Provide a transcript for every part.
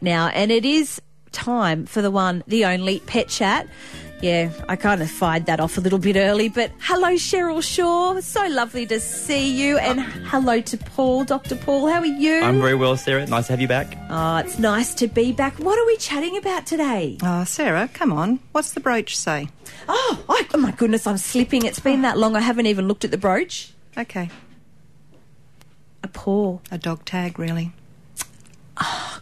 now, and it is time for the one, the only pet chat. Yeah, I kind of fired that off a little bit early, but hello, Cheryl Shaw. So lovely to see you, and hello to Paul, Dr. Paul. How are you? I'm very well, Sarah. Nice to have you back. Oh, it's nice to be back. What are we chatting about today? Oh, Sarah, come on. What's the brooch say? Oh, I, oh my goodness, I'm slipping. It's been that long. I haven't even looked at the brooch. Okay, A paw, a dog tag, really.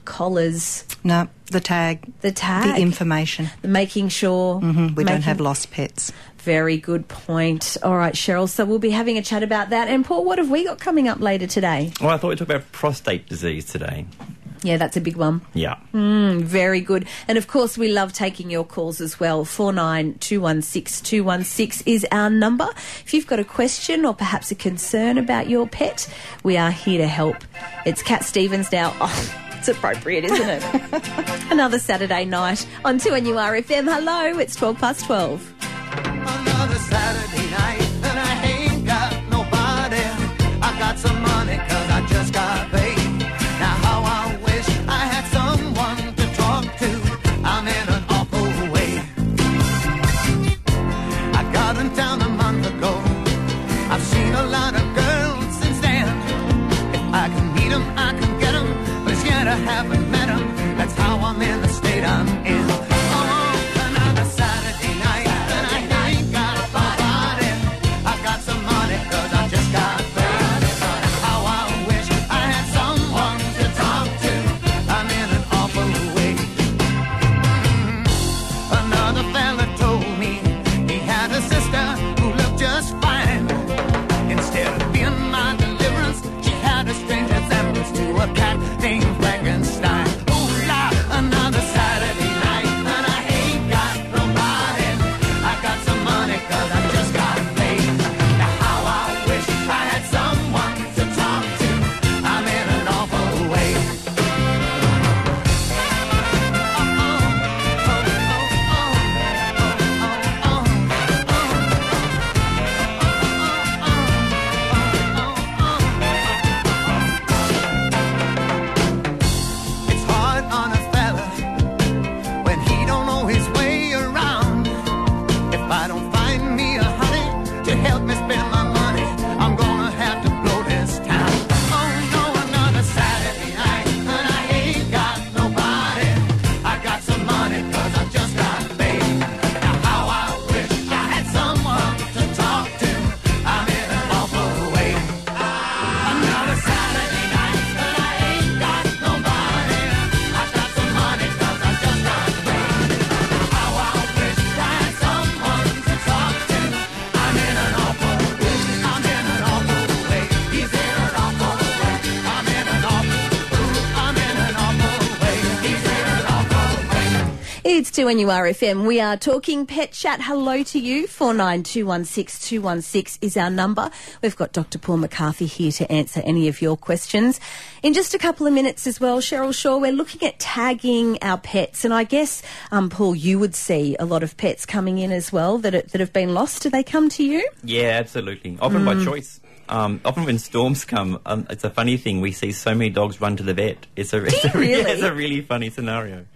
Collars, No, the tag, the tag, the information. the making sure. Mhm, We don't have lost pets. Very good point. All right, Cheryl. So we'll be having a chat about that. And Paul, what have we got coming up later today? Well, I thought we'd talk about prostate disease today. Yeah, that's a big one. Yeah. Mm, very good. And of course, we love taking your calls as well. 49216216 is our number. If you've got a question or perhaps a concern about your pet, we are here to help. It's Cat Stevens now. Oh, it's appropriate, isn't it? Another Saturday night on 2NURFM. Hello, it's 12 past 12. Another Saturday It's 2NURFM. We are talking pet chat. Hello to you. 49216216 is our number. We've got Dr. Paul McCarthy here to answer any of your questions. In just a couple of minutes as well, Cheryl Shaw, we're looking at tagging our pets. And I guess, um, Paul, you would see a lot of pets coming in as well that, are- that have been lost. Do they come to you? Yeah, absolutely. Often by choice. Um, often when storms come, um, it's a funny thing. We see so many dogs run to the vet. It's a, it's, a re- really? it's a really funny scenario.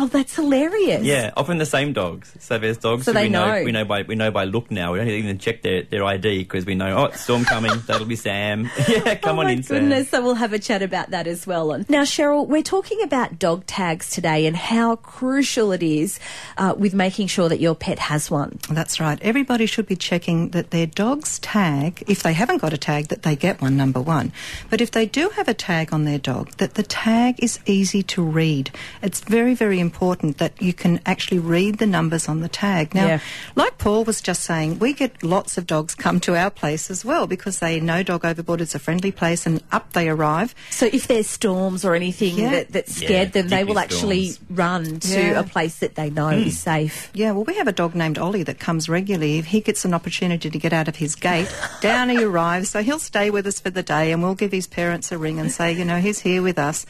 Oh, that's hilarious. Yeah, often the same dogs. So there's dogs So who they we know, know. we know by we know by look now. We don't even check their, their ID because we know oh it's storm coming. That'll be Sam. Yeah, come oh on my in, Sam. goodness, so we'll have a chat about that as well. Now, Cheryl, we're talking about dog tags today and how crucial it is uh, with making sure that your pet has one. That's right. Everybody should be checking that their dog's tag, if they haven't got a tag, that they get one, number one. But if they do have a tag on their dog, that the tag is easy to read. It's very, very important that you can actually read the numbers on the tag. Now, Yeah. like Paul was just saying, we get lots of dogs come to our place as well because they know Dog Overboard is a friendly place and up they arrive. So if there's storms or anything Yeah. that, that scared Yeah, them, they will particularly actually run to Yeah. a place that they know hmm. is safe. Yeah, well, we have a dog named Ollie that comes regularly. If he gets an opportunity to get out of his gate, down he arrives. So he'll stay with us for the day and we'll give his parents a ring and say, you know, he's here with us.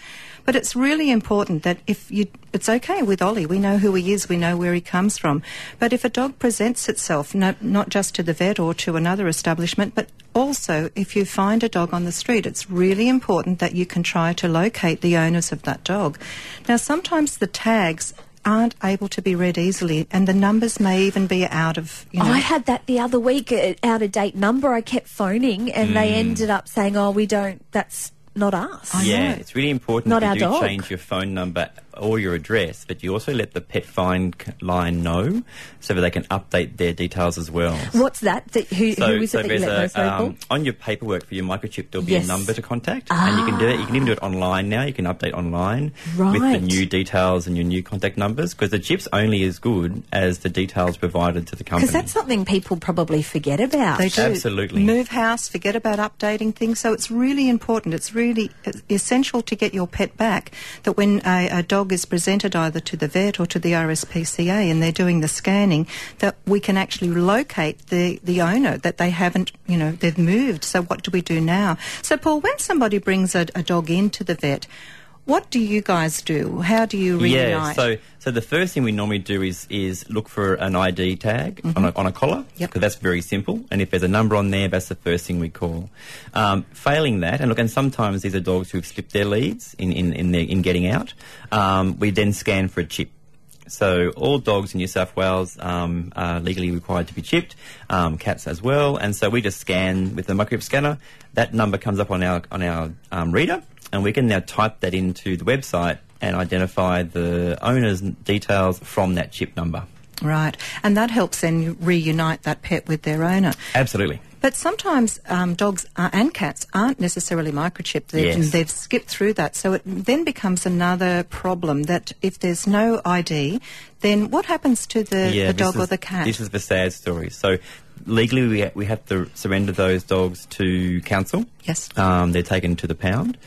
But it's really important that if you, it's okay with Ollie. We know who he is. We know where he comes from. But if a dog presents itself, no, not just to the vet or to another establishment, but also if you find a dog on the street, it's really important that you can try to locate the owners of that dog. Now, sometimes the tags aren't able to be read easily, and the numbers may even be out of. You know, I had that the other week, uh, out of date number. I kept phoning, and they ended up saying, "Oh, we don't. That's not us." I yeah, know. it's really important Not that our do dog. change your phone number or your address, but you also let the pet find line know so that they can update their details as well. What's that? that who, So, who is so it that you let a, people? um, on your paperwork for your microchip, there'll be Yes. a number to contact, and you can do it. You can even do it online now. You can update online with the new details and your new contact numbers because the chip's only as good as the details provided to the company. Because that's something people probably forget about. They do. Absolutely. Move house, forget about updating things. So it's really important. It's really essential to get your pet back. That when a, a dog is presented either to the vet or to the RSPCA and they're doing the scanning, that we can actually locate the, the owner, that they haven't, you know, they've moved. So what do we do now? So, Paul, when somebody brings a, a dog into the vet, what do you guys do? How do you reunite? Yeah, so so the first thing we normally do is is look for an ID tag on, a, on a collar Mm-hmm. Yep. because that's very simple. And if there's a number on there, that's the first thing we call. Um, failing that, and look, and sometimes these are dogs who've slipped their leads in in in, their, in getting out. Um, we then scan for a chip. So all dogs in New South Wales um, are legally required to be chipped, um, cats as well. And so we just scan with the microchip scanner. That number comes up on our on our um, reader, and we can now type that into the website and identify the owner's details from that chip number. Right. And that helps then reunite that pet with their owner. Absolutely. But sometimes um, dogs are, and cats aren't necessarily microchipped. They've, Yes. they've skipped through that. So it then becomes another problem that if there's no ID, then what happens to the, the this dog or the cat? This is the sad story. So legally, we, ha- we have to surrender those dogs to council. Yes. Um, they're taken to the pound.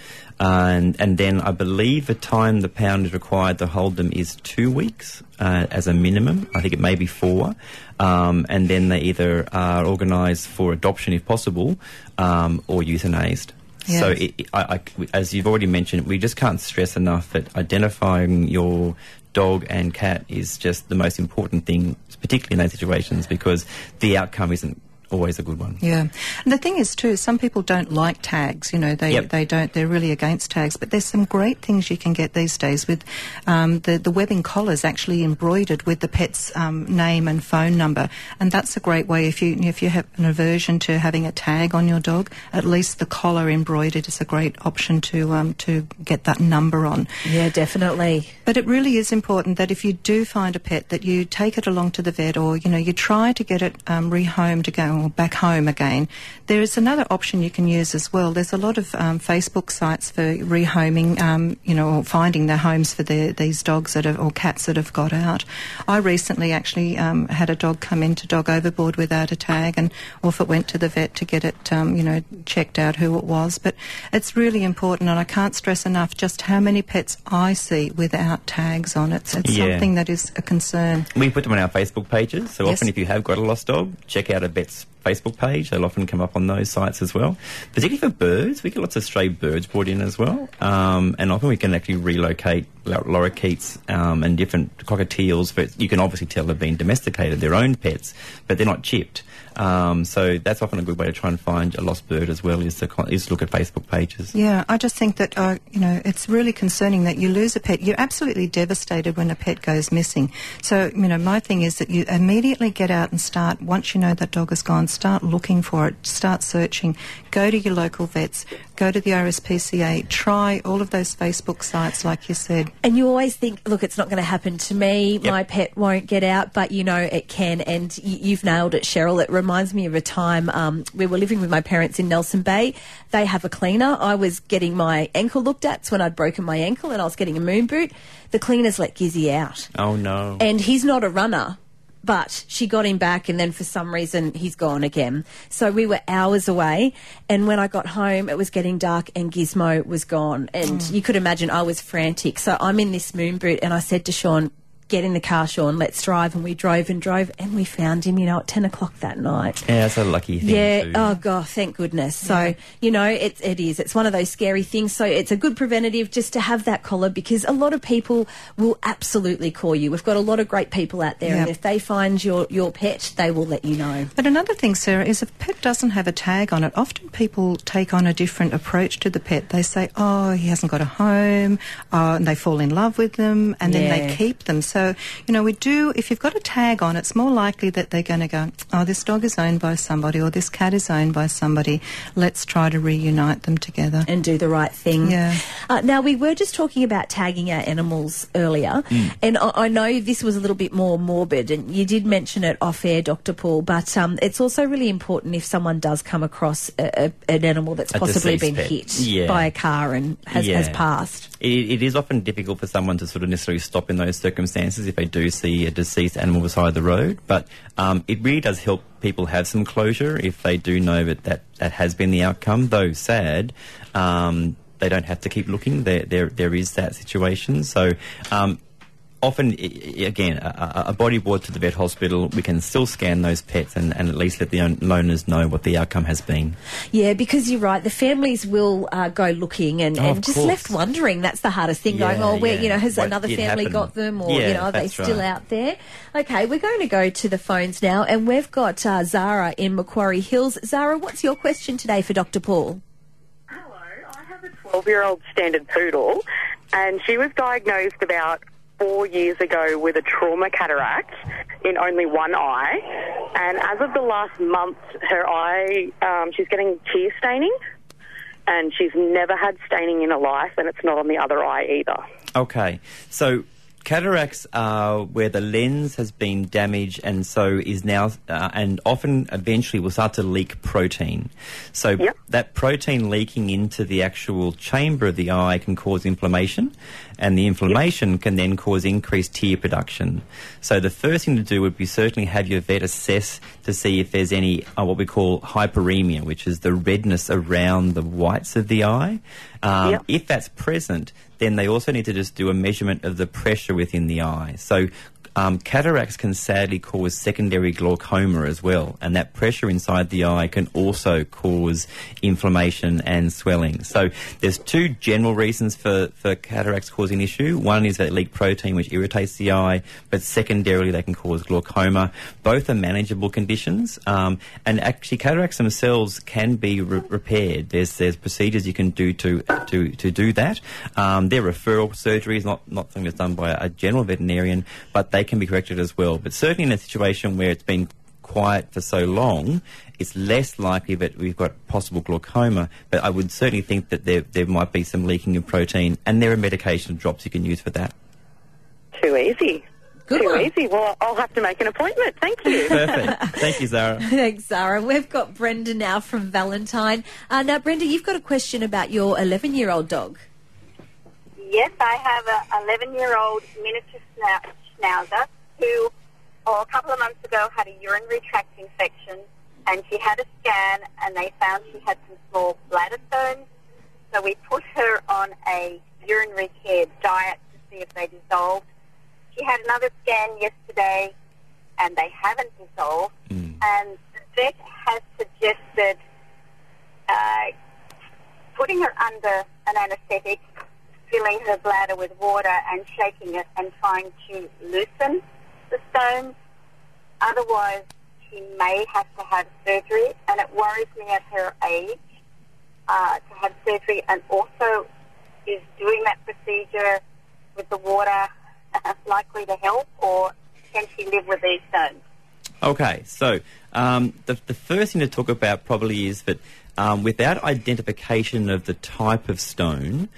And, and then I believe the time the pound is required to hold them is two weeks uh, as a minimum. I think it may be four. Um, and then they either are organised for adoption if possible um, or euthanized. So, Yes. it, it- I, I- as you've already mentioned, we just can't stress enough that identifying your dog and cat is just the most important thing, particularly in those situations, because the outcome isn't always a good one. Yeah, and the thing is too, some people don't like tags. You know, they Yep. they don't. They're really against tags. But there's some great things you can get these days with um, the the webbing collars actually embroidered with the pet's um, name and phone number, and that's a great way. If you if you have an aversion to having a tag on your dog, at least the collar embroidered is a great option to um, to get that number on. yeah, definitely. But it really is important that if you do find a pet, that you take it along to the vet, or you know, you try to get it um, rehomed again or back home again. There is another option you can use as well. There's a lot of um, Facebook sites for rehoming, um, you know, or finding their homes for their, these dogs that have, or cats that have got out. I recently actually um, had a dog come into Dog Overboard without a tag, and off it went to the vet to get it, um, you know, checked out who it was. But it's really important, and I can't stress enough just how many pets I see without tags on it. It's Yeah. something that is a concern. We put them on our Facebook pages, so Yes. often if you have got a lost dog, check out a vet's Facebook page. They'll often come up on those sites as well. Particularly for birds, we get lots of stray birds brought in as well, um, and often we can actually relocate lorikeets um, and different cockatiels. But you can obviously tell they've been domesticated, their own pets, but they're not chipped. Um, so that's often a good way to try and find a lost bird as well. Is to is look at Facebook pages. Yeah, I just think that uh, you know it's really concerning that you lose a pet. You're absolutely devastated when a pet goes missing. So you know, my thing is that you immediately get out and start. Once you know that dog is gone, start looking for it. Start searching. Go to your local vets. Go to the RSPCA. Try all of those Facebook sites, like you said. And you always think, look, it's not going to happen to me. Yep. My pet won't get out, but you know it can. And y- you've nailed it, Cheryl. It reminds me of a time um, we were living with my parents in Nelson Bay. They have a cleaner. I was getting my ankle looked at when I'd broken my ankle, and I was getting a moon boot. The cleaners let Gizzy out, Oh no! and he's not a runner. But she got him back, and then for some reason he's gone again. So we were hours away, and when I got home, it was getting dark, and Gizmo was gone. And mm. you could imagine I was frantic. So I'm in this moon boot, and I said to Sean, get in the car, Sean, let's drive. And we drove and drove and we found him, you know, at 10 o'clock that night. Yeah, that's a lucky thing. Yeah. too. Oh God. Thank goodness. So you know, it it is. It's one of those scary things. So it's a good preventative just to have that collar because a lot of people will absolutely call you. We've got a lot of great people out there, and if they find your your pet, they will let you know. But another thing, Sarah, is if a pet doesn't have a tag on it, often people take on a different approach to the pet. They say, oh, he hasn't got a home, uh, and they fall in love with them, and then they keep them. So, you know, we do, if you've got a tag on, it's more likely that they're going to go, oh, this dog is owned by somebody, or this cat is owned by somebody. Let's try to reunite them together. and do the right thing. Yeah. Uh, now we were just talking about tagging our animals earlier, and I, I know this was a little bit more morbid, and you did mention it off air, Doctor Paul. But um, it's also really important if someone does come across a, a, an animal that's A possibly been pet. hit Yeah. by a car and has, has passed. It, it is often difficult for someone to sort of necessarily stop in those circumstances if they do see a deceased animal beside the road. But um, it really does help people have some closure if they do know that that, that has been the outcome. Though sad, um, they don't have to keep looking. There, there, there is that situation. So. Um, Often, i- i- again, a, a- a body brought to the vet hospital, we can still scan those pets and, and at least let the own- owners know what the outcome has been. Yeah, because you're right. The families will uh, go looking and, Oh, and just course. left wondering. That's the hardest thing. going, Yeah, oh, where yeah. you know has What another family happen? got them, or Yeah, you know are they still right. out there? Okay, we're going to go to the phones now, and we've got uh, Zara in Macquarie Hills. Zara, what's your question today for Dr. Paul? Hello, I have a 12 year old standard poodle, and she was diagnosed about four years ago with a trauma cataract in only one eye. And as of the last month, her eye, um, she's getting tear staining, and she's never had staining in her life, and it's not on the other eye either. Okay, so cataracts are where the lens has been damaged and so is now, uh, and often eventually will start to leak protein. So Yep. that protein leaking into the actual chamber of the eye can cause inflammation, and the inflammation can then cause increased tear production. So the first thing to do would be certainly have your vet assess to see if there's any uh, what we call hyperemia, which is the redness around the whites of the eye. Um, Yep. If that's present, then they also need to just do a measurement of the pressure within the eye. So um, cataracts can sadly cause secondary glaucoma as well, and that pressure inside the eye can also cause inflammation and swelling. So there's two general reasons for, for cataracts causing issue. One is that leak protein which irritates the eye, but secondarily they can cause glaucoma. Both are manageable conditions, um, and actually cataracts themselves can be re- repaired. There's there's procedures you can do to to to do that. Um, they're referral surgeries, not not something that's done by a general veterinarian, but they can be corrected as well. But certainly in a situation where it's been quiet for so long, it's less likely that we've got possible glaucoma. But I would certainly think that there there might be some leaking of protein, and there are medication drops you can use for that. Too easy. Good Too one. easy. Well, I'll have to make an appointment. Thank you. Perfect. Thank you, Zara. Thanks, Zara. We've got Brenda now from Valentine. Uh, now, Brenda, you've got a question about your 11 year old dog. Yes, I have a 11 year old miniature schna- schnauzer who, oh, a couple of months ago, had a urinary tract infection and she had a scan and they found she had some small bladder stones. So we put her on a urinary care diet to see if they dissolved. She had another scan yesterday and they haven't dissolved. And the vet has suggested uh, putting her under an anaesthetic, filling her bladder with water and shaking it and trying to loosen the stones. Otherwise, she may have to have surgery, and it worries me at her age uh, to have surgery, and also is doing that procedure with the water likely to help, or can she live with these stones? Okay, so um, the, the first thing to talk about probably is that um, without identification of the type of stone,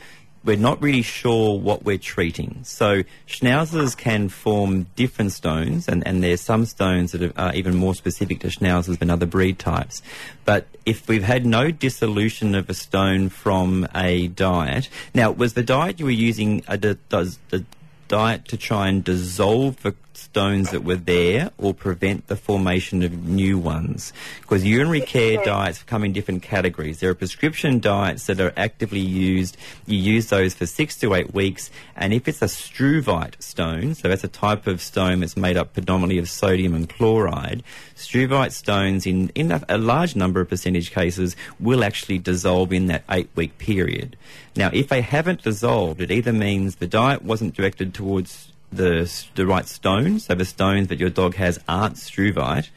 we're not really sure what we're treating. So schnauzers can form different stones, and, and there's some stones that are even more specific to schnauzers than other breed types. But if we've had no dissolution of a stone from a diet, now was the diet you were using a, does the diet to try and dissolve the, stones that were there or prevent the formation of new ones. Because urinary care diets come in different categories. There are prescription diets that are actively used. You use those for six to eight weeks, and if it's a struvite stone, so that's a type of stone that's made up predominantly of sodium and chloride, struvite stones in, in a, a large number of percentage cases will actually dissolve in that eight week period. Now, if they haven't dissolved, it either means the diet wasn't directed towards the, the right stones, so the stones that your dog has aren't struvite,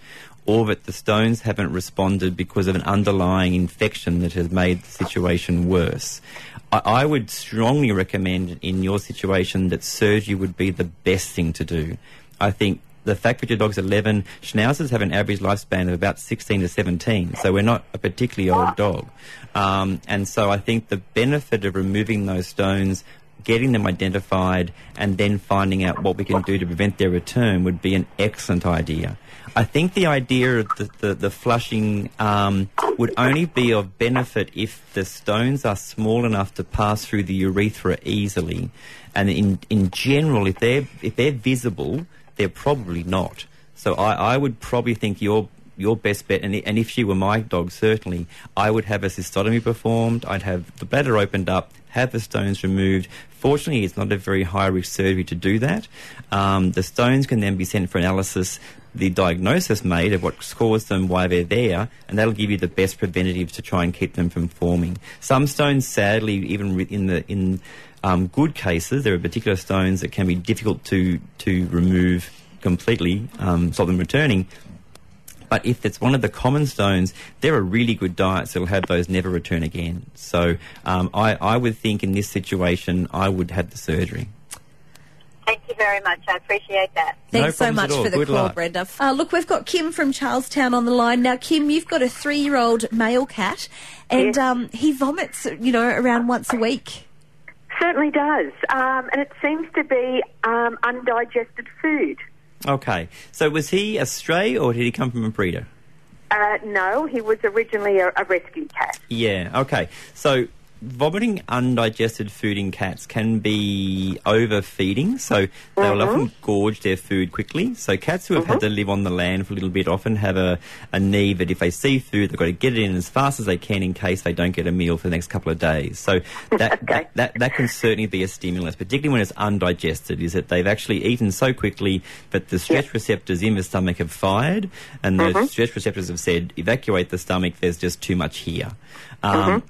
or that the stones haven't responded because of an underlying infection that has made the situation worse. I, I would strongly recommend in your situation that surgery would be the best thing to do. I think the fact that your dog's 11, schnauzers have an average lifespan of about 16 to 17, so we're not a particularly old dog. Um, and so I think the benefit of removing those stones getting them identified and then finding out what we can do to prevent their return would be an excellent idea. I think the idea of the, the, the flushing um, would only be of benefit if the stones are small enough to pass through the urethra easily. And in, in general, if they're, if they're visible, they're probably not. So I, I would probably think your your best bet, and, and if she were my dog, certainly, I would have a cystotomy performed. I'd have the bladder opened up, have the stones removed. Fortunately, it's not a very high risk surgery to do that. Um, the stones can then be sent for analysis, the diagnosis made of what's caused them, why they're there, and that'll give you the best preventative to try and keep them from forming. Some stones, sadly, even in the in um, good cases, there are particular stones that can be difficult to to remove completely, um, stop them returning. But if it's one of the common stones, there are a really good diets that will have those never return again. So um, I, I would think in this situation, I would have the surgery. Thank you very much. I appreciate that. No Thanks so much for the Good call, luck. Brenda. Uh, look, we've got Kim from Charlestown on the line now. Kim, you've got a three-year-old male cat, and Yes. um, he vomits, you know, around once a week. Certainly does. Um, and it seems to be um, undigested food. Okay. So was he a stray or did he come from a breeder? Uh, no, he was originally a, a rescue cat. Yeah, okay. So vomiting undigested food in cats can be overfeeding, so they'll mm-hmm. often gorge their food quickly. So cats who have had to mm-hmm. live on the land for a little bit often have a, a need that if they see food, they've got to get it in as fast as they can in case they don't get a meal for the next couple of days. So that, Okay. that, that, that can certainly be a stimulus, particularly when it's undigested, is that they've actually eaten so quickly that the stretch receptors in the stomach have fired, and those mm-hmm. stretch receptors have said, evacuate the stomach, there's just too much here. Um,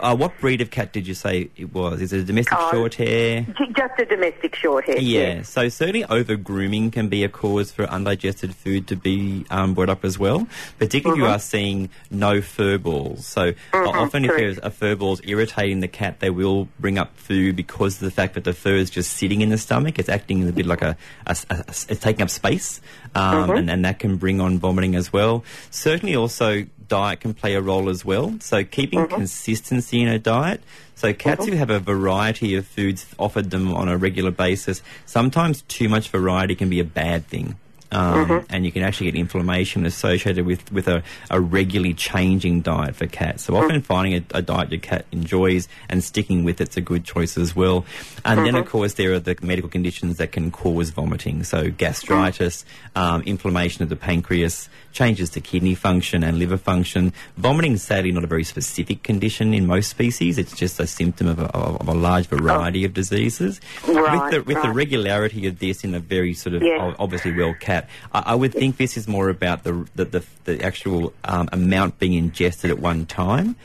uh, what breed of cat did you say it was? Is it a domestic Oh, short hair? Just a domestic short hair. Yeah, so certainly over grooming can be a cause for undigested food to be um, brought up as well, particularly if you are seeing no fur balls. So uh, often, if there's a fur ball's irritating the cat, they will bring up food because of the fact that the fur is just sitting in the stomach. It's acting a bit like a, a- a- a- it's taking up space, um, and, and that can bring on vomiting as well. Certainly, also diet can play a role as well. So keeping mm-hmm. consistency in a diet. So cats mm-hmm. who have a variety of foods offered them on a regular basis, sometimes too much variety can be a bad thing. Um, And you can actually get inflammation associated with, with a, a regularly changing diet for cats. So often finding a, a diet your cat enjoys and sticking with it's a good choice as well. And then, of course, there are the medical conditions that can cause vomiting. So gastritis, um, inflammation of the pancreas, changes to kidney function and liver function. Vomiting is sadly not a very specific condition in most species. It's just a symptom of a, of a large variety of diseases. with Right, the, with the regularity of this in a very sort of Yeah. obviously well cat, I, I would think this is more about the the, the, the actual um, amount being ingested at one time.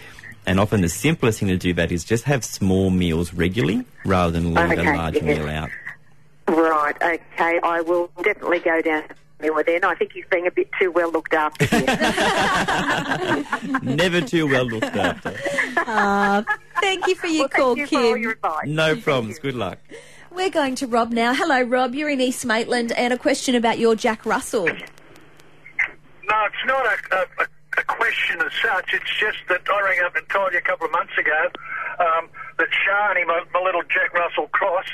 And often the simplest thing to do that is just have small meals regularly rather than leave a large yeah. meal out. Right, okay. I will definitely go down there then. I think he's being a bit too well looked after here. Never too well looked after. Thank you for your well, call, thank you for all Kim. your advice. No problems. Good luck. We're going to Rob now. Hello, Rob. You're in East Maitland, and a question about your Jack Russell. No, it's not a, a, a question as such. It's just that I rang up and told you a couple of months ago um, that Shani, my, my little Jack Russell cross,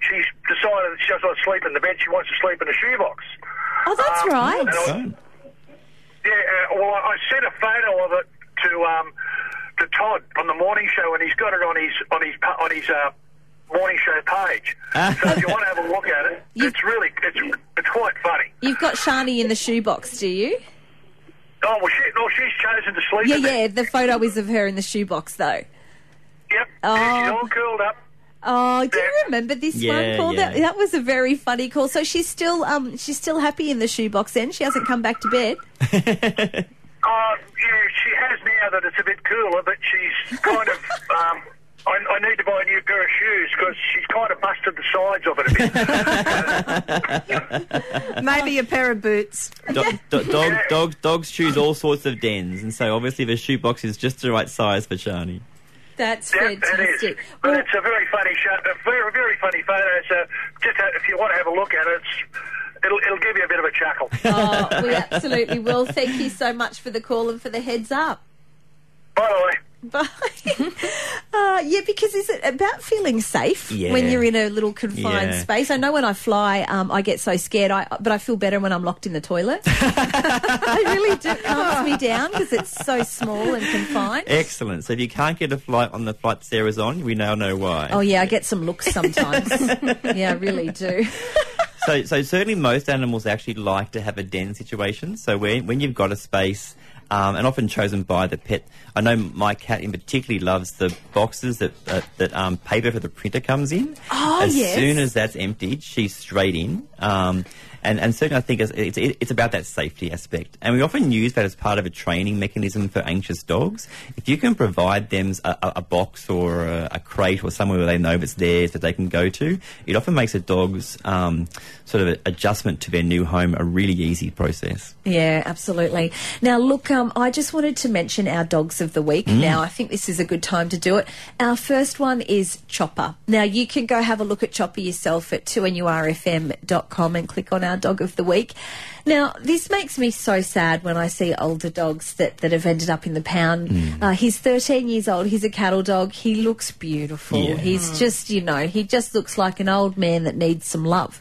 she's decided that she doesn't want to sleep in the bed. She wants to sleep in a shoebox. Oh, that's Um, right. and I- Fine. Yeah, uh, well, I I sent a photo of it to um, to Todd on the morning show, and he's got it on his on his on his uh, morning show page. so if you want to have a look at it, You've- it's really it's it's quite funny. You've got Shani in the shoebox, do you? Oh, well, she, no, she's chosen to sleep Yeah, in there. yeah. The photo is of her in the shoebox, though. Yep. Oh. She's all curled up. Oh, do you remember this Yeah, one call? That yeah. that was a very funny call. So she's still um she's still happy in the shoebox. Then she hasn't come back to bed. Oh, yeah, she has now that it's a bit cooler, but she's kind of. Um, I, I need to buy a new pair of shoes because she's kind of busted the sides of it a bit. Maybe a pair of boots. Do- do- dog, dogs, dogs choose all sorts of dens, and so obviously the shoebox is just the right size for Shani. That's Yeah, it is. fantastic. But Well, it's a very funny shot, a very, very funny photo. So just ha- if you want to have a look at it, it's, it'll, it'll give you a bit of a chuckle. oh, we absolutely will. Thank you so much for the call and for the heads up. By the way, Bye. uh, yeah, because is it about feeling safe Yeah. when you're in a little confined Yeah. space? I know when I fly, um, I get so scared, I, but I feel better when I'm locked in the toilet. I really do. It calms me down because it's so small and confined. Excellent. So if you can't get a flight on the flight Sarah's on, we now know why. Oh yeah, I get some looks sometimes. yeah, I really do. So, so certainly most animals actually like to have a den situation. So when, when you've got a space, um, and often chosen by the pet. I know my cat in particular loves the boxes that uh, that um, paper for the printer comes in. Oh, as yes. soon as that's emptied, she's straight in. Um, and, and certainly, I think it's, it's, it's about that safety aspect. And we often use that as part of a training mechanism for anxious dogs. If you can provide them a, a, box or a, a crate or somewhere where they know it's theirs that they can go to, it often makes a dog's um, sort of adjustment to their new home a really easy process. Yeah, absolutely. Now, look, um, I just wanted to mention our dogs of the week. Mm. Now, I think this is a good time to do it. Our first one is Chopper. Now, you can go have a look at Chopper yourself at 2nurfm.com and click on our dog of the week. Now, this makes me so sad when I see older dogs that, that have ended up in the pound. Mm. Uh, he's 13 years old. He's a cattle dog. He looks beautiful. Yeah. He's just, you know, he just looks like an old man that needs some love.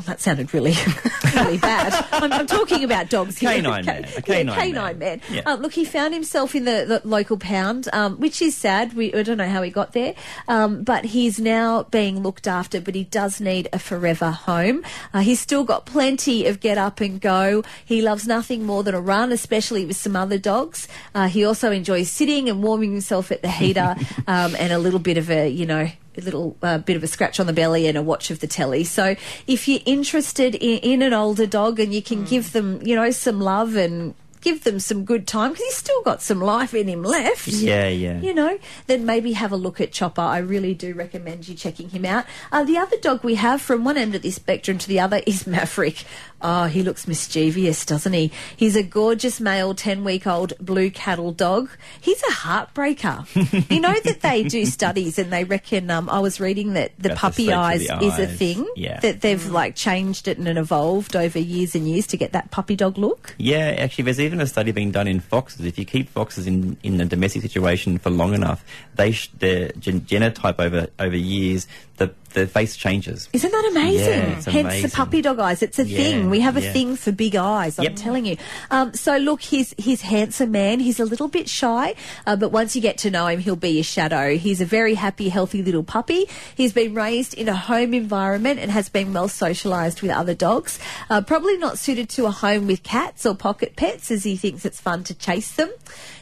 Well, that sounded really, really bad. I'm, I'm talking about dogs here. Canine man, a canine yeah, canine man. man. Yeah. Uh, look, he found himself in the, the local pound, um, which is sad. We, I don't know how he got there, um, but he's now being looked after. But he does need a forever home. Uh, he's still got plenty of get up and go. He loves nothing more than a run, especially with some other dogs. Uh, he also enjoys sitting and warming himself at the heater, um, and a little bit of a, you know a little uh, bit of a scratch on the belly and a watch of the telly. So if you're interested in, in an older dog and you can give them, you know, some love and give them some good time because he's still got some life in him left. Yeah, yeah. You know, then maybe have a look at Chopper. I really do recommend you checking him out. Uh, the other dog we have from one end of the spectrum to the other is Maverick. Oh, he looks mischievous, doesn't he? He's a gorgeous male 10 week old blue cattle dog. He's a heartbreaker. you know that they do studies and they reckon, um, I was reading that the That's puppy shape of eyes the is a thing. Yeah. That they've like changed it and evolved over years and years to get that puppy dog look. Yeah, actually, there's even a study being done in foxes. If you keep foxes in, in a domestic situation for long enough, they sh- their gen- genotype over over years, the the face changes. Isn't that amazing? Yeah, Hence amazing. the puppy dog eyes. It's a Yeah, thing. We have a yeah. thing for big eyes. I'm Yep. telling you. Um, so look, he's he's handsome man. He's a little bit shy, uh, but once you get to know him, he'll be your shadow. He's a very happy, healthy little puppy. He's been raised in a home environment and has been well socialised with other dogs. Uh, probably not suited to a home with cats or pocket pets, as he thinks it's fun to chase them.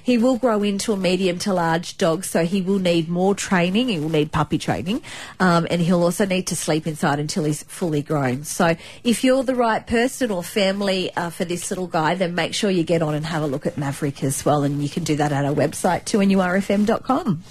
He will grow into a medium to large dog, so he will need more training. He will need puppy training, um, and he'll also need to sleep inside until he's fully grown. So, if you're the right person or family uh, for this little guy, then make sure you get on and have a look at Maverick as well, and you can do that at our website, 2nurfm.com.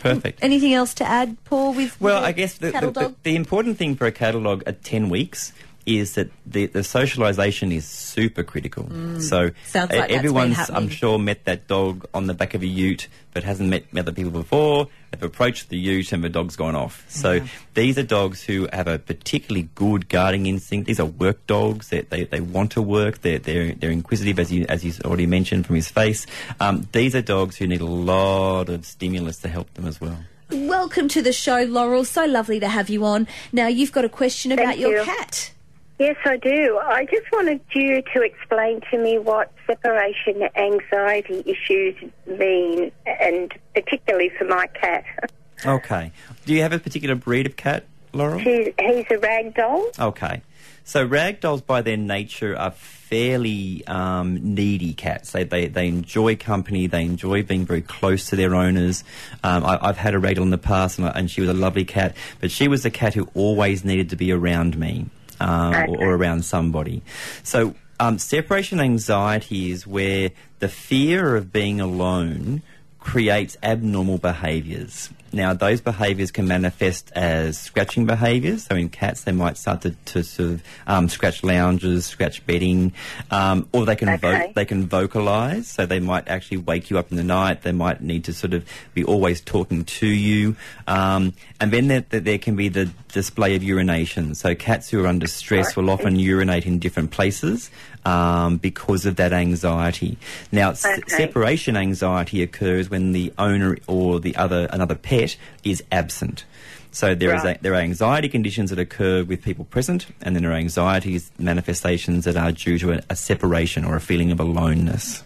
Perfect. Anything else to add, Paul? With Well, I guess the, the, the, the important thing for a cattle dog at 10 weeks is that the, the socialisation is super critical. So Mm. Sounds like that's been everyone's. I'm sure, met that dog on the back of a ute but hasn't met, met the people before. They've approached the ute and the dog's gone off. So these are dogs who have a particularly good guarding instinct. These are work dogs. They, they, they want to work. They're, they're, they're inquisitive, as you, as you already mentioned from his face. Um, these are dogs who need a lot of stimulus to help them as well. Welcome to the show, Laurel. So lovely to have you on. Now, you've got a question about Thank your you. cat. Yes, I do. I just wanted you to explain to me what separation anxiety issues mean, and particularly for my cat. Okay. Do you have a particular breed of cat Laurel? She's, he's a ragdoll. Okay. So ragdolls, by their nature, are fairly um, needy cats. They, they they enjoy company. They enjoy being very close to their owners. Um, I, I've had a ragdoll in the past, and, I, and she was a lovely cat. But she was the cat who always needed to be around me um, or, or around somebody. So um, separation anxiety is where the fear of being alone creates abnormal behaviours. Now, those behaviours can manifest as scratching behaviours. So, in cats, they might start to, to sort of um, scratch lounges, scratch bedding, um, or they can vo- they can vocalise. So, they might actually wake you up in the night. They might need to sort of be always talking to you. Um, and then there- there can be the display of urination. So, cats who are under stress will often urinate in different places um, because of that anxiety. Now, s- separation anxiety occurs when the owner or the other another pet is absent. So there is Right. a, there are anxiety conditions that occur with people present, and then there are anxieties manifestations that are due to a, a separation or a feeling of aloneness.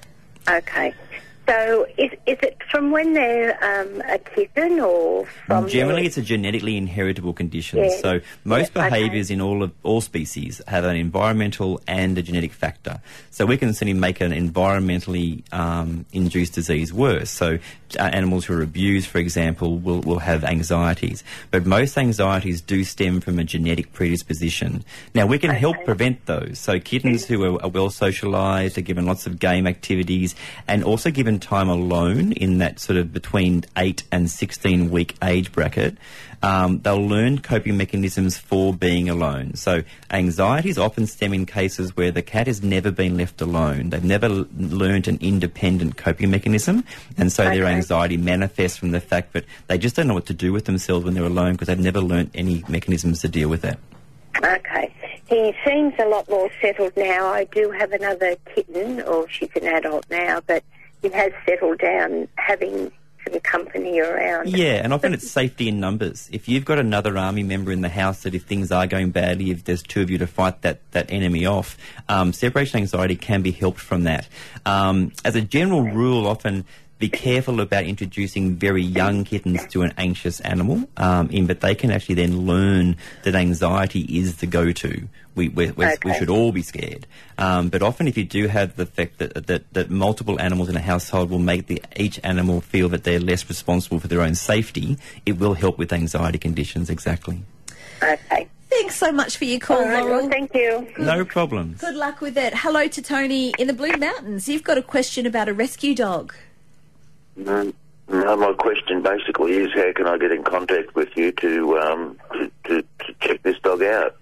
Okay. So is, is it from when they're um, a kitten or from Generally, it's a genetically inheritable condition. Yeah. So most okay. behaviours in all of all species have an environmental and a genetic factor. So we can certainly make an environmentally um, induced disease worse. So Uh, animals who are abused, for example, will, will have anxieties. But most anxieties do stem from a genetic predisposition. Now we can help prevent those. So kittens mm-hmm. who are, are well socialised are given lots of game activities and also given time alone in that sort of between 8 and 16 week age bracket. Um, they'll learn coping mechanisms for being alone. So anxieties often stem in cases where the cat has never been left alone. They've never l- learned an independent coping mechanism, and so their anxiety manifests from the fact that they just don't know what to do with themselves when they're alone because they've never learnt any mechanisms to deal with that. Okay. He seems a lot more settled now. I do have another kitten, or she's an adult now, but he has settled down having company around. Yeah, and often it's safety in numbers. If you've got another army member in the house that if things are going badly, if there's two of you to fight that, that enemy off, um, separation anxiety can be helped from that. Um, as a general rule, often be careful about introducing very young kittens to an anxious animal, um, in that they can actually then learn that anxiety is the go-to. We, we, we, we Okay. should all be scared. Um, but often, if you do have the fact that, that, that multiple animals in a household will make the, each animal feel that they're less responsible for their own safety, it will help with anxiety conditions, exactly. Okay. Thanks so much for your call, All right, Laurel. well, thank you. No problems. Good luck with it. Hello to Tony in the Blue Mountains. You've got a question about a rescue dog. Um, no, my question basically is how can I get in contact with you to um, to, to, to check this dog out?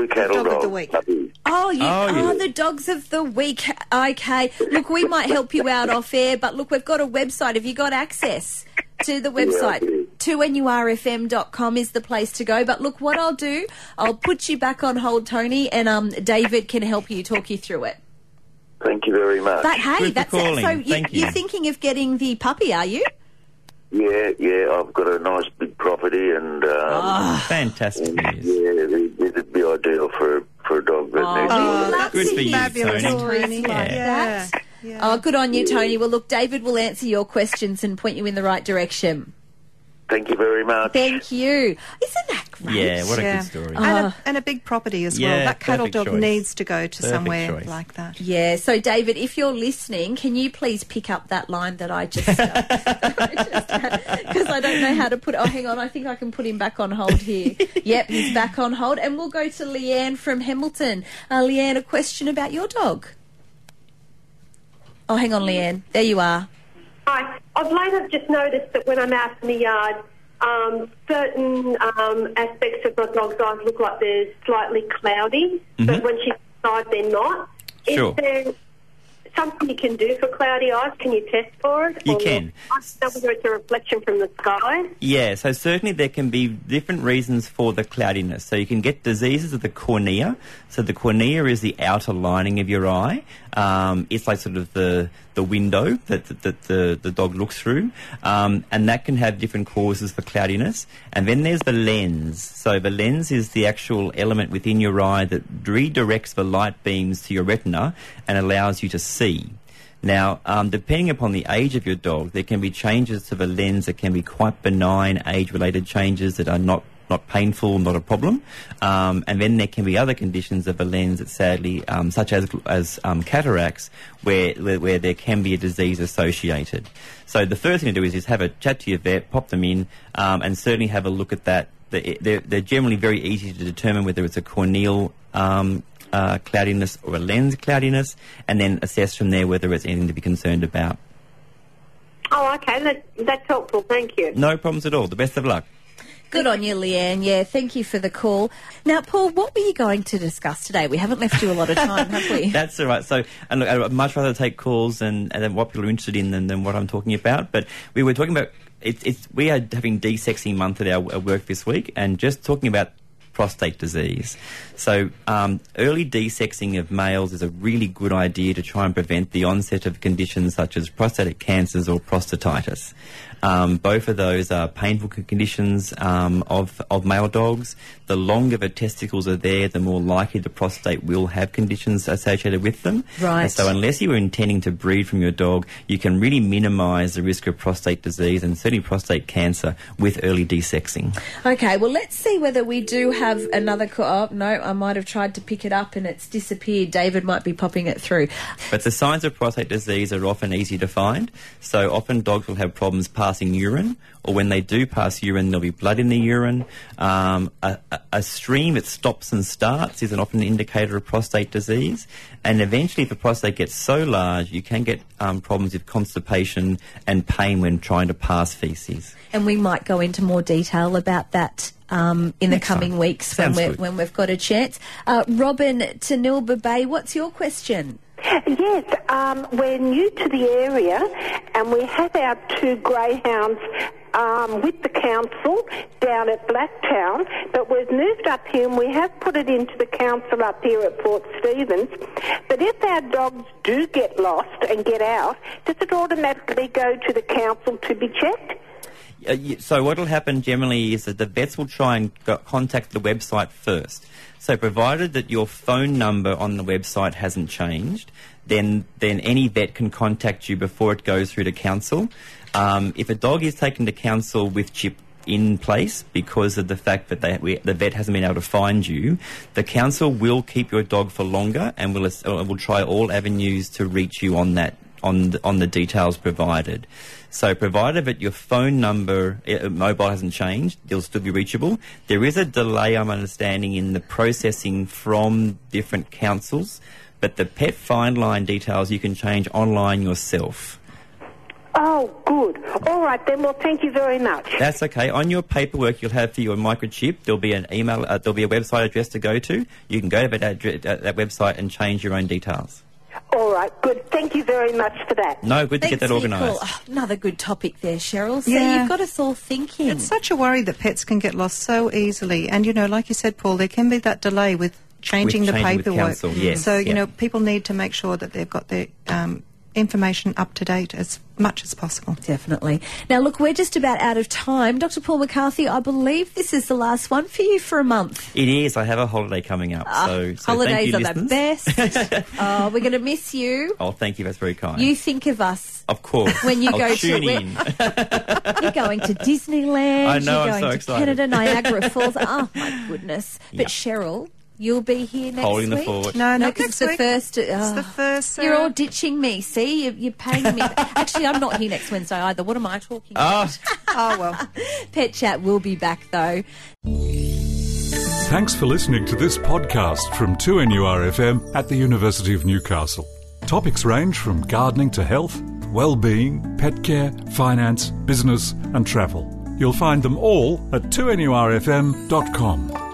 Blue cattle Dog of the week. puppy. Oh, you Oh, are you- the dogs of the week. Okay. Look, we might help you out off air, but look, we've got a website. Have you got access to the website? do. 2nurfm.com is the place to go. But look, what I'll do, I'll put you back on hold, Tony, and um, David can help you talk you through it. Thank you very much. But hey, Good that's it. so you, Thank you. you're thinking of getting the puppy, are you? Yeah, yeah, I've got a nice big property and um, Ah. Fantastic and, news. yeah, it, it'd be ideal for for a dog that needs Oh, to Good for you, Fabulous, Tony. Tony. like Yeah. Yeah. Oh, good on you, Tony. Well, look, David will answer your questions and point you in the right direction. Thank you very much. Thank you. Isn't that great? Yeah, what a Yeah. good story. And, a, and a big property as Yeah, well. That cattle dog choice. needs to go to Perfect somewhere choice. like that. Yeah, so David, if you're listening, can you please pick up that line that I just because I don't know how to put. Oh, hang on, I think I can put him back on hold here. yep, he's back on hold, and we'll go to Leanne from Hamilton. Uh, Leanne, a question about your dog. Oh, hang on, Leanne. There you are. Hi. I've later just noticed that when I'm out in the yard, um, certain um, aspects of my dog's eyes look like they're slightly cloudy, but when she's inside, they're not. Mm-hmm. Sure. Is there something you can do for cloudy eyes? Can you test for it? You Or can. I don't know whether it's a reflection from the sky. Yeah, so certainly there can be different reasons for the cloudiness. So you can get diseases of the cornea. So the cornea is the outer lining of your eye. Um, it's like sort of the the window that, that, the, the dog looks through. Um, and that can have different causes for cloudiness. And then there's the lens. So the lens is the actual element within your eye that redirects the light beams to your retina and allows you to see. Now, um, depending upon the age of your dog, there can be changes to the lens that can be quite benign, age-related changes that are not not painful, not a problem. Um, and then there can be other conditions of the lens that sadly, um, such as as um, cataracts, where, where where there can be a disease associated. So the first thing to do is, is have a chat to your vet, pop them in, um, and certainly have a look at that. They're, they're, they're generally very easy to determine whether it's a corneal um, uh, cloudiness or a lens cloudiness, and then assess from there whether it's anything to be concerned about. Oh, okay. That, that's helpful. Thank you. No problems at all. The best of luck. Good on you, Leanne. Yeah, thank you for the call. Now, Paul, what were you going to discuss today? We haven't left you a lot of time, have we? That's all right. So, and look, I'd much rather take calls and, and what people are interested in than, than what I'm talking about. But we were talking about it's, it's we are having desexing month at our, our work this week, and just talking about prostate disease. So, um, early desexing of males is a really good idea to try and prevent the onset of conditions such as prostatic cancers or prostatitis. Um, both of those are painful conditions um, of, of male dogs. The longer the testicles are there, the more likely the prostate will have conditions associated with them. Right. And so, unless you are intending to breed from your dog, you can really minimise the risk of prostate disease and certainly prostate cancer with early desexing. Okay, well, let's see whether we do have another call. Oh, no, I might have tried to pick it up and it's disappeared. David might be popping it through. But the signs of prostate disease are often easy to find. So often dogs will have problems passing urine, or when they do pass urine, there'll be blood in the urine. Um, a, a, stream that stops and starts is an often indicator of prostate disease. And eventually, if the prostate gets so large, you can get um, problems with constipation and pain when trying to pass feces. And we might go into more detail about that um, in the coming time. weeks Sounds when, we're, when we've got a chance. Uh, Robin Tanilba Bay, what's your question? Yes, um, we're new to the area and we have our two greyhounds um, with the council down at Blacktown, but we've moved up here and we have put it into the council up here at Port Stephens. But if our dogs do get lost and get out, does it automatically go to the council to be checked? Uh, so what will happen generally is that the vets will try and go- contact the website first. So provided that your phone number on the website hasn't changed, then then any vet can contact you before it goes through to council. Um, if a dog is taken to council with chip in place because of the fact that they, we, the vet hasn't been able to find you, the council will keep your dog for longer and will uh, will try all avenues to reach you on that on the, on the details provided. So, provided that your phone number, uh, mobile hasn't changed, you'll still be reachable. There is a delay, I'm understanding, in the processing from different councils, but the pet find line details you can change online yourself. Oh, good. All right then. Well, thank you very much. That's okay. On your paperwork, you'll have for your microchip. There'll be an email. Uh, there'll be a website address to go to. You can go to that, uh, that website and change your own details. All right, good. Thank you very much for that. No, good to get that organised. Oh, another good topic there, Cheryl. So Yeah. you've got us all thinking. It's such a worry that pets can get lost so easily. And, you know, like you said, Paul, there can be that delay with changing With the changing with paperwork. council, yes, so, you yeah. know, people need to make sure that they've got their um, information up to date as much as possible. Definitely. Now, look, we're just about out of time. Dr. Paul McCarthy, I believe this is the last one for you for a month. It is. I have a holiday coming up. So, ah, so Holidays thank you, are the best. oh, we're going to miss you. Oh, thank you. That's very kind. You think of us. of course. When you I'll go to tune where- in. You're going to Disneyland. I know, You're I'm so to excited. Canada, Niagara Falls. Oh, my goodness. But Yeah. Cheryl, you'll be here next Holding the week. fort. No, No, not because next it's the week. first. It's oh. the first. You're uh, all ditching me. See, you're, you're paying me. Actually, I'm not here next Wednesday either. What am I talking Ah. about? oh, well. Pet Chat will be back though. Thanks for listening to this podcast from 2NURFM at the University of Newcastle. Topics range from gardening to health, well-being, pet care, finance, business and travel. You'll find them all at 2NURFM.com.